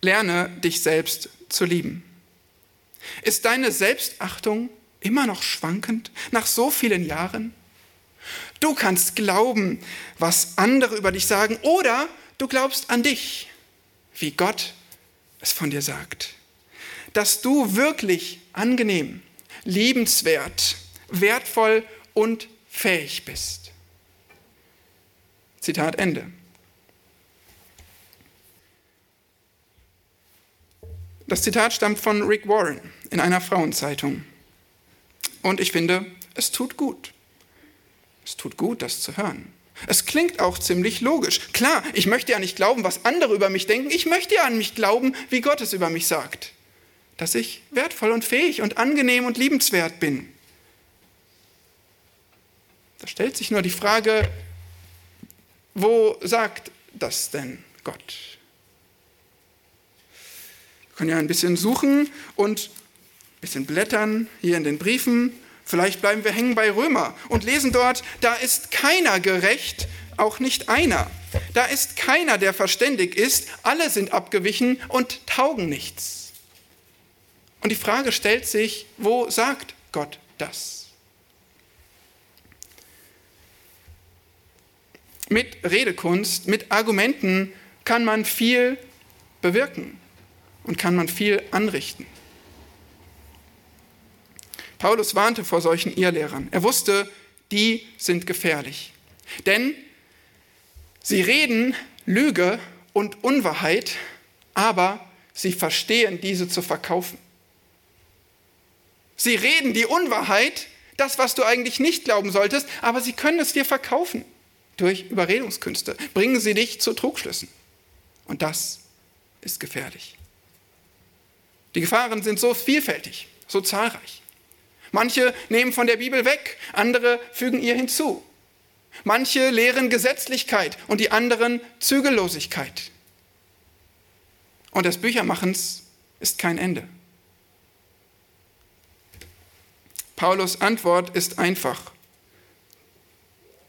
lerne dich selbst zu lieben. Ist deine Selbstachtung immer noch schwankend nach so vielen Jahren? Du kannst glauben, was andere über dich sagen, oder du glaubst an dich, wie Gott es von dir sagt. Dass du wirklich angenehm, liebenswert, wertvoll und fähig bist. Zitat Ende. Das Zitat stammt von Rick Warren in einer Frauenzeitung. Und ich finde, es tut gut. Es tut gut, das zu hören. Es klingt auch ziemlich logisch. Klar, ich möchte ja nicht glauben, was andere über mich denken. Ich möchte ja an mich glauben, wie Gott es über mich sagt. Dass ich wertvoll und fähig und angenehm und liebenswert bin. Da stellt sich nur die Frage, wo sagt das denn Gott? Wir können ja ein bisschen suchen und ein bisschen blättern hier in den Briefen. Vielleicht bleiben wir hängen bei Römer und lesen dort, da ist keiner gerecht, auch nicht einer. Da ist keiner, der verständig ist, alle sind abgewichen und taugen nichts. Und die Frage stellt sich, wo sagt Gott das? Mit Redekunst, mit Argumenten kann man viel bewirken und kann man viel anrichten. Paulus warnte vor solchen Irrlehrern. Er wusste, die sind gefährlich. Denn sie reden Lüge und Unwahrheit, aber sie verstehen diese zu verkaufen. Sie reden die Unwahrheit, das, was du eigentlich nicht glauben solltest, aber sie können es dir verkaufen durch Überredungskünste. Bringen sie dich zu Trugschlüssen. Und das ist gefährlich. Die Gefahren sind so vielfältig, so zahlreich. Manche nehmen von der Bibel weg, andere fügen ihr hinzu. Manche lehren Gesetzlichkeit und die anderen Zügellosigkeit. Und des Büchermachens ist kein Ende. Paulus Antwort ist einfach.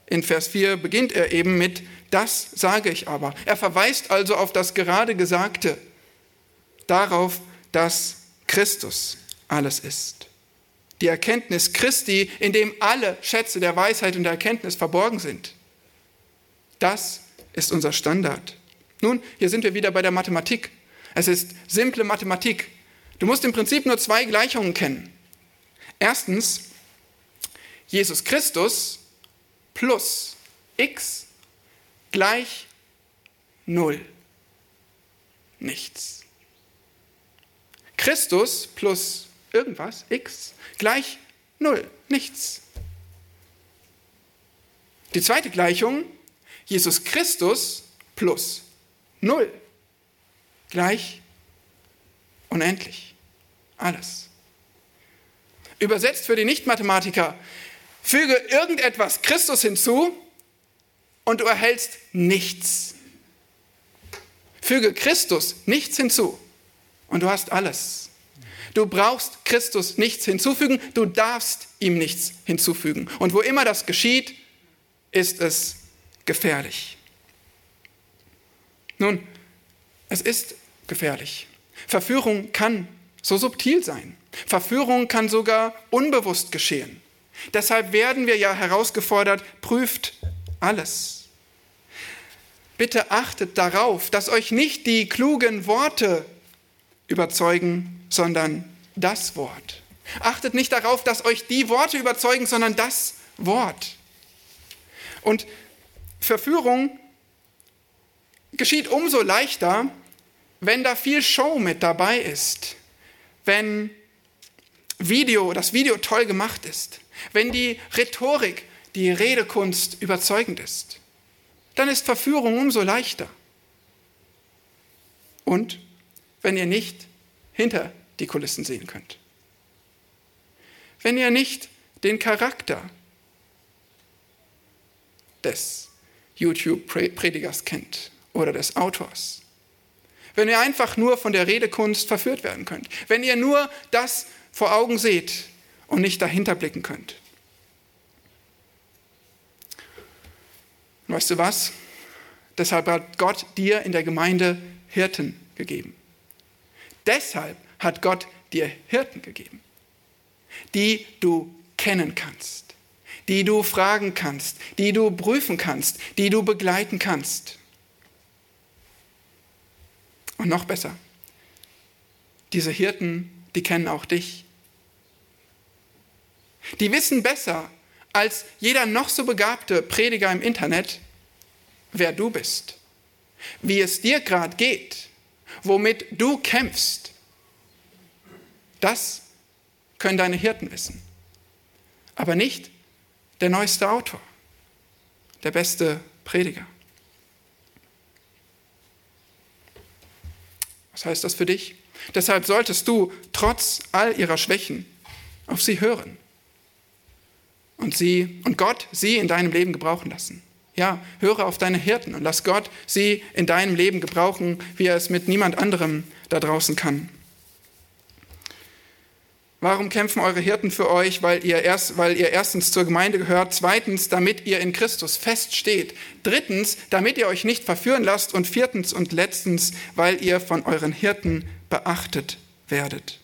In Vers 4 beginnt er eben mit, das sage ich aber. Er verweist also auf das gerade Gesagte, darauf, dass Christus alles ist. Die Erkenntnis Christi, in dem alle Schätze der Weisheit und der Erkenntnis verborgen sind. Das ist unser Standard. Nun, hier sind wir wieder bei der Mathematik. Es ist simple Mathematik. Du musst im Prinzip nur zwei Gleichungen kennen. Erstens, Jesus Christus plus x gleich 0. Nichts. Christus plus irgendwas, x, gleich 0, nichts. Die zweite Gleichung, Jesus Christus plus 0, gleich unendlich. Alles. Übersetzt für die Nicht-Mathematiker, füge irgendetwas Christus hinzu und du erhältst nichts. Füge Christus nichts hinzu und du hast alles. Du brauchst Christus nichts hinzufügen, du darfst ihm nichts hinzufügen. Und wo immer das geschieht, ist es gefährlich. Nun, es ist gefährlich. Verführung kann so subtil sein. Verführung kann sogar unbewusst geschehen. Deshalb werden wir ja herausgefordert, prüft alles. Bitte achtet darauf, dass euch nicht die klugen Worte überzeugen, sondern das Wort. Achtet nicht darauf, dass euch die Worte überzeugen, sondern das Wort. Und Verführung geschieht umso leichter, wenn da viel Show mit dabei ist, wenn Video, das Video toll gemacht ist, wenn die Rhetorik, die Redekunst überzeugend ist. Dann ist Verführung umso leichter. Und wenn ihr nicht hinter die Kulissen sehen könnt. Wenn ihr nicht den Charakter des YouTube-Predigers kennt oder des Autors. Wenn ihr einfach nur von der Redekunst verführt werden könnt. Wenn ihr nur das vor Augen seht und nicht dahinter blicken könnt. weißt du was? Deshalb hat Gott dir in der Gemeinde Hirten gegeben. Deshalb hat Gott dir Hirten gegeben, die du kennen kannst, die du fragen kannst, die du prüfen kannst, die du begleiten kannst. Und noch besser, diese Hirten, die kennen auch dich. Die wissen besser als jeder noch so begabte Prediger im Internet, wer du bist, wie es dir gerade geht womit du kämpfst Das können deine Hirten wissen. Aber nicht der neueste Autor, der beste Prediger. Was heißt das für dich? Deshalb solltest du trotz all ihrer Schwächen auf sie hören und sie und Gott sie in deinem Leben gebrauchen lassen. Ja, höre auf deine Hirten und lass Gott sie in deinem Leben gebrauchen, wie er es mit niemand anderem da draußen kann. Warum kämpfen eure Hirten für euch? Weil ihr, erst, weil ihr erstens zur Gemeinde gehört, zweitens, damit ihr in Christus feststeht, drittens, damit ihr euch nicht verführen lasst und viertens und letztens, weil ihr von euren Hirten beachtet werdet.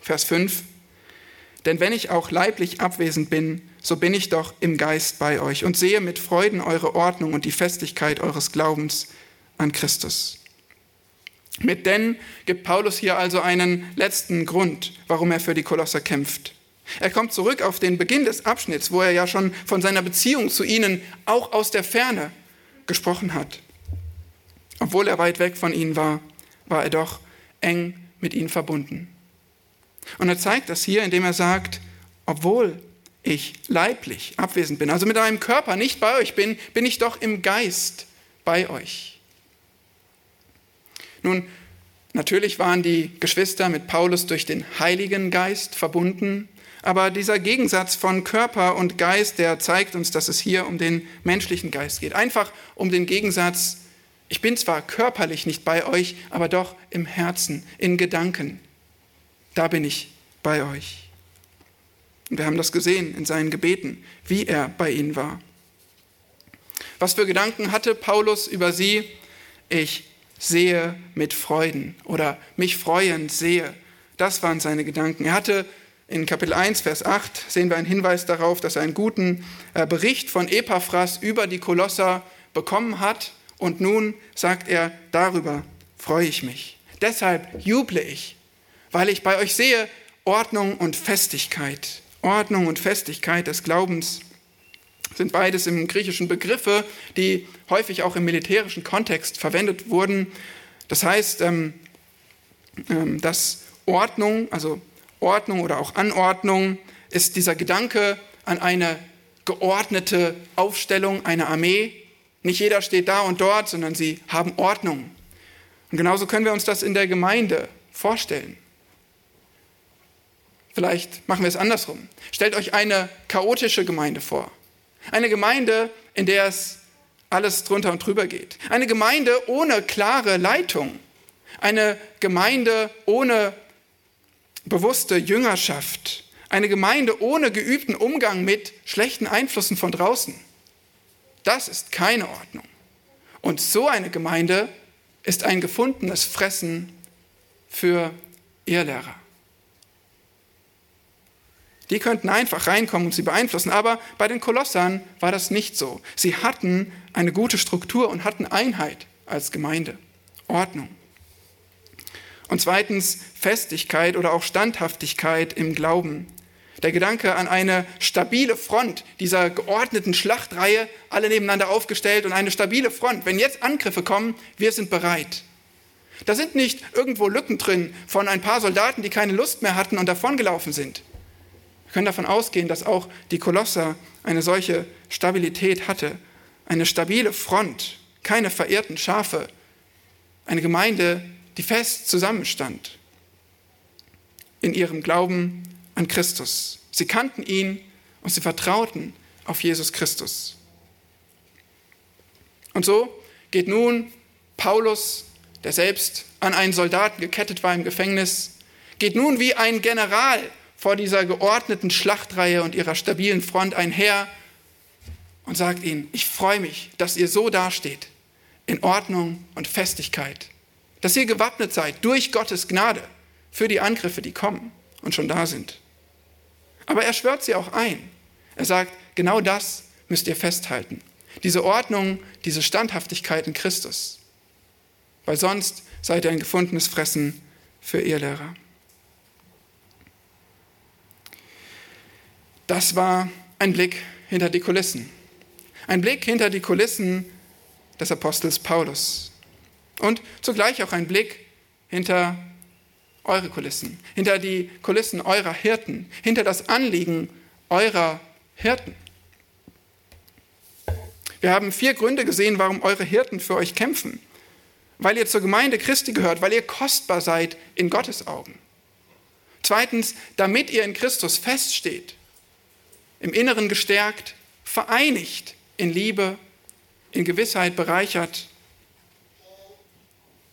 Vers 5. Denn wenn ich auch leiblich abwesend bin, so bin ich doch im Geist bei euch und sehe mit Freuden eure Ordnung und die Festigkeit eures Glaubens an Christus. Mit denn gibt Paulus hier also einen letzten Grund, warum er für die Kolosser kämpft. Er kommt zurück auf den Beginn des Abschnitts, wo er ja schon von seiner Beziehung zu ihnen auch aus der Ferne gesprochen hat. Obwohl er weit weg von ihnen war, war er doch eng mit ihnen verbunden. Und er zeigt das hier, indem er sagt, obwohl ich leiblich abwesend bin, also mit meinem Körper nicht bei euch bin, bin ich doch im Geist bei euch. Nun, natürlich waren die Geschwister mit Paulus durch den Heiligen Geist verbunden, aber dieser Gegensatz von Körper und Geist, der zeigt uns, dass es hier um den menschlichen Geist geht. Einfach um den Gegensatz, ich bin zwar körperlich nicht bei euch, aber doch im Herzen, in Gedanken. Da bin ich bei euch. Und wir haben das gesehen in seinen Gebeten, wie er bei ihnen war. Was für Gedanken hatte Paulus über sie? Ich sehe mit Freuden oder mich freuend sehe. Das waren seine Gedanken. Er hatte in Kapitel 1, Vers 8 sehen wir einen Hinweis darauf, dass er einen guten äh, Bericht von Epaphras über die Kolosser bekommen hat. Und nun sagt er, darüber freue ich mich. Deshalb juble ich, weil ich bei euch sehe Ordnung und Festigkeit. Ordnung und Festigkeit des Glaubens sind beides im Griechischen Begriffe, die häufig auch im militärischen Kontext verwendet wurden. Das heißt, ähm, ähm, dass Ordnung, also Ordnung oder auch Anordnung, ist dieser Gedanke an eine geordnete Aufstellung einer Armee. Nicht jeder steht da und dort, sondern sie haben Ordnung. Und genauso können wir uns das in der Gemeinde vorstellen. Vielleicht machen wir es andersrum. Stellt euch eine chaotische Gemeinde vor. Eine Gemeinde, in der es alles drunter und drüber geht. Eine Gemeinde ohne klare Leitung. Eine Gemeinde ohne bewusste Jüngerschaft. Eine Gemeinde ohne geübten Umgang mit schlechten Einflüssen von draußen. Das ist keine Ordnung. Und so eine Gemeinde ist ein gefundenes Fressen für Irrlehrer. Die könnten einfach reinkommen und sie beeinflussen. Aber bei den Kolossern war das nicht so. Sie hatten eine gute Struktur und hatten Einheit als Gemeinde, Ordnung. Und zweitens Festigkeit oder auch Standhaftigkeit im Glauben. Der Gedanke an eine stabile Front dieser geordneten Schlachtreihe, alle nebeneinander aufgestellt und eine stabile Front. Wenn jetzt Angriffe kommen, wir sind bereit. Da sind nicht irgendwo Lücken drin von ein paar Soldaten, die keine Lust mehr hatten und davongelaufen sind. Wir können davon ausgehen, dass auch die Kolosser eine solche Stabilität hatte, eine stabile Front, keine verirrten Schafe, eine Gemeinde, die fest zusammenstand in ihrem Glauben an Christus. Sie kannten ihn und sie vertrauten auf Jesus Christus. Und so geht nun Paulus, der selbst an einen Soldaten gekettet war im Gefängnis, geht nun wie ein General vor dieser geordneten Schlachtreihe und ihrer stabilen Front einher und sagt ihnen, ich freue mich, dass ihr so dasteht, in Ordnung und Festigkeit, dass ihr gewappnet seid durch Gottes Gnade für die Angriffe, die kommen und schon da sind. Aber er schwört sie auch ein. Er sagt, genau das müsst ihr festhalten. Diese Ordnung, diese Standhaftigkeit in Christus. Weil sonst seid ihr ein gefundenes Fressen für Irrlehrer. Das war ein Blick hinter die Kulissen. Ein Blick hinter die Kulissen des Apostels Paulus. Und zugleich auch ein Blick hinter eure Kulissen, hinter die Kulissen eurer Hirten, hinter das Anliegen eurer Hirten. Wir haben vier Gründe gesehen, warum eure Hirten für euch kämpfen. Weil ihr zur Gemeinde Christi gehört, weil ihr kostbar seid in Gottes Augen. Zweitens, damit ihr in Christus feststeht, im Inneren gestärkt, vereinigt in Liebe, in Gewissheit bereichert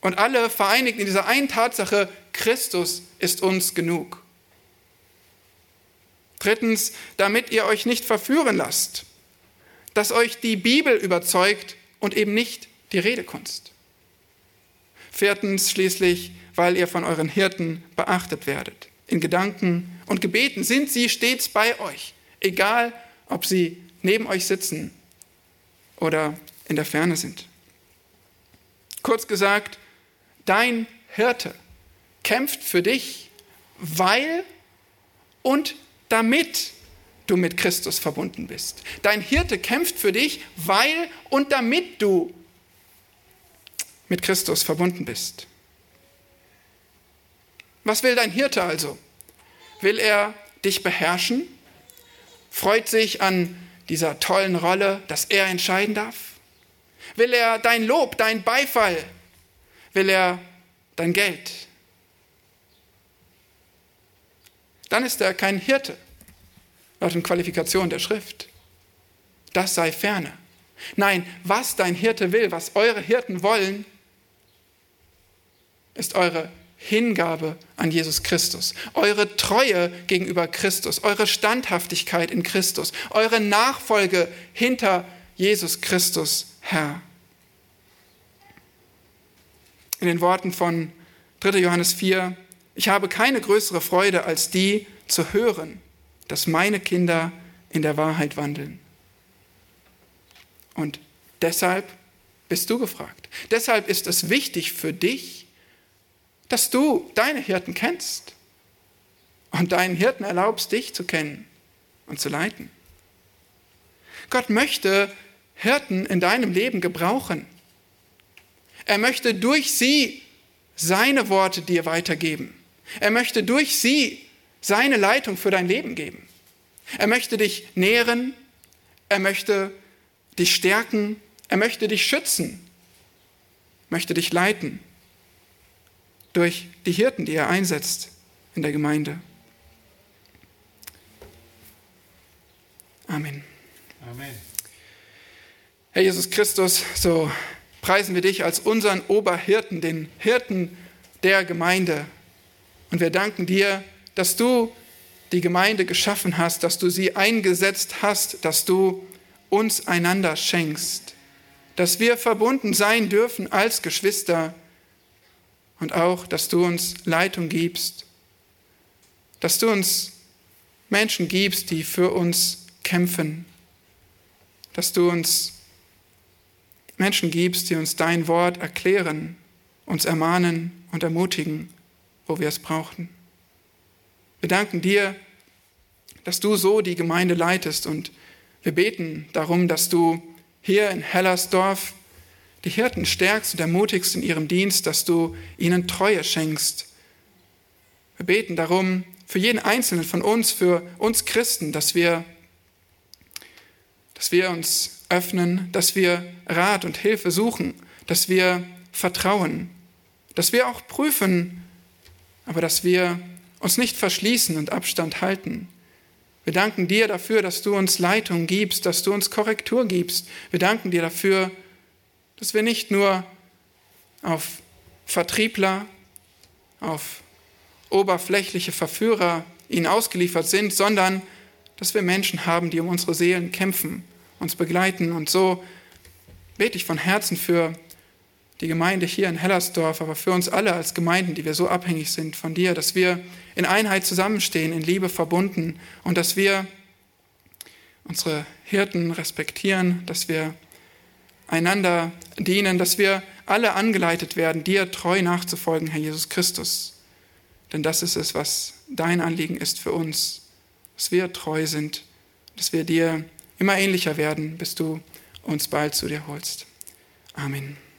und alle vereinigt in dieser einen Tatsache, Christus ist uns genug. Drittens, damit ihr euch nicht verführen lasst, dass euch die Bibel überzeugt und eben nicht die Redekunst. Viertens schließlich, weil ihr von euren Hirten beachtet werdet. In Gedanken und Gebeten sind sie stets bei euch, egal ob sie neben euch sitzen oder in der Ferne sind. Kurz gesagt, dein Hirte kämpft für dich, weil und damit du mit Christus verbunden bist. Dein Hirte kämpft für dich, weil und damit du mit Christus verbunden bist. Was will dein Hirte also? Will er dich beherrschen? Freut sich an dieser tollen Rolle, dass er entscheiden darf? Will er dein Lob, dein Beifall? Will er dein Geld? Dann ist er kein Hirte, laut den Qualifikationen der Schrift. Das sei ferne. Nein, was dein Hirte will, was eure Hirten wollen, ist eure Hingabe an Jesus Christus, eure Treue gegenüber Christus, eure Standhaftigkeit in Christus, eure Nachfolge hinter Jesus Christus, Herr. In den Worten von 3. Johannes 4, ich habe keine größere Freude als die zu hören, dass meine Kinder in der Wahrheit wandeln. Und deshalb bist du gefragt. Deshalb ist es wichtig für dich, dass du deine Hirten kennst und deinen Hirten erlaubst, dich zu kennen und zu leiten. Gott möchte Hirten in deinem Leben gebrauchen. Er möchte durch sie seine Worte dir weitergeben. Er möchte durch sie seine Leitung für dein Leben geben. Er möchte dich nähren, er möchte dich stärken, er möchte dich schützen, möchte dich leiten durch die Hirten, die er einsetzt in der Gemeinde. Amen. Amen. Herr Jesus Christus, so preisen wir dich als unseren Oberhirten, den Hirten der Gemeinde. Und wir danken dir, dass du die Gemeinde geschaffen hast, dass du sie eingesetzt hast, dass du uns einander schenkst, dass wir verbunden sein dürfen als Geschwister und auch, dass du uns Leitung gibst, dass du uns Menschen gibst, die für uns kämpfen, dass du uns Menschen gibst, die uns dein Wort erklären, uns ermahnen und ermutigen, wo wir es brauchen. Wir danken dir, dass du so die Gemeinde leitest. Und wir beten darum, dass du hier in Hellersdorf die Hirten stärkst und ermutigst in ihrem Dienst, dass du ihnen Treue schenkst. Wir beten darum für jeden Einzelnen von uns, für uns Christen, dass wir, dass wir uns öffnen, dass wir Rat und Hilfe suchen, dass wir vertrauen, dass wir auch prüfen, aber dass wir uns nicht verschließen und Abstand halten. Wir danken dir dafür, dass du uns Leitung gibst, dass du uns Korrektur gibst. Wir danken dir dafür, dass wir nicht nur auf Vertriebler, auf oberflächliche Verführer ihnen ausgeliefert sind, sondern dass wir Menschen haben, die um unsere Seelen kämpfen, uns begleiten. Und so bete ich von Herzen für die Gemeinde hier in Hellersdorf, aber für uns alle als Gemeinden, die wir so abhängig sind von dir, dass wir in Einheit zusammenstehen, in Liebe verbunden und dass wir unsere Hirten respektieren, dass wir einander dienen, dass wir alle angeleitet werden, dir treu nachzufolgen, Herr Jesus Christus. Denn das ist es, was dein Anliegen ist für uns, dass wir treu sind, dass wir dir immer ähnlicher werden, bis du uns bald zu dir holst. Amen.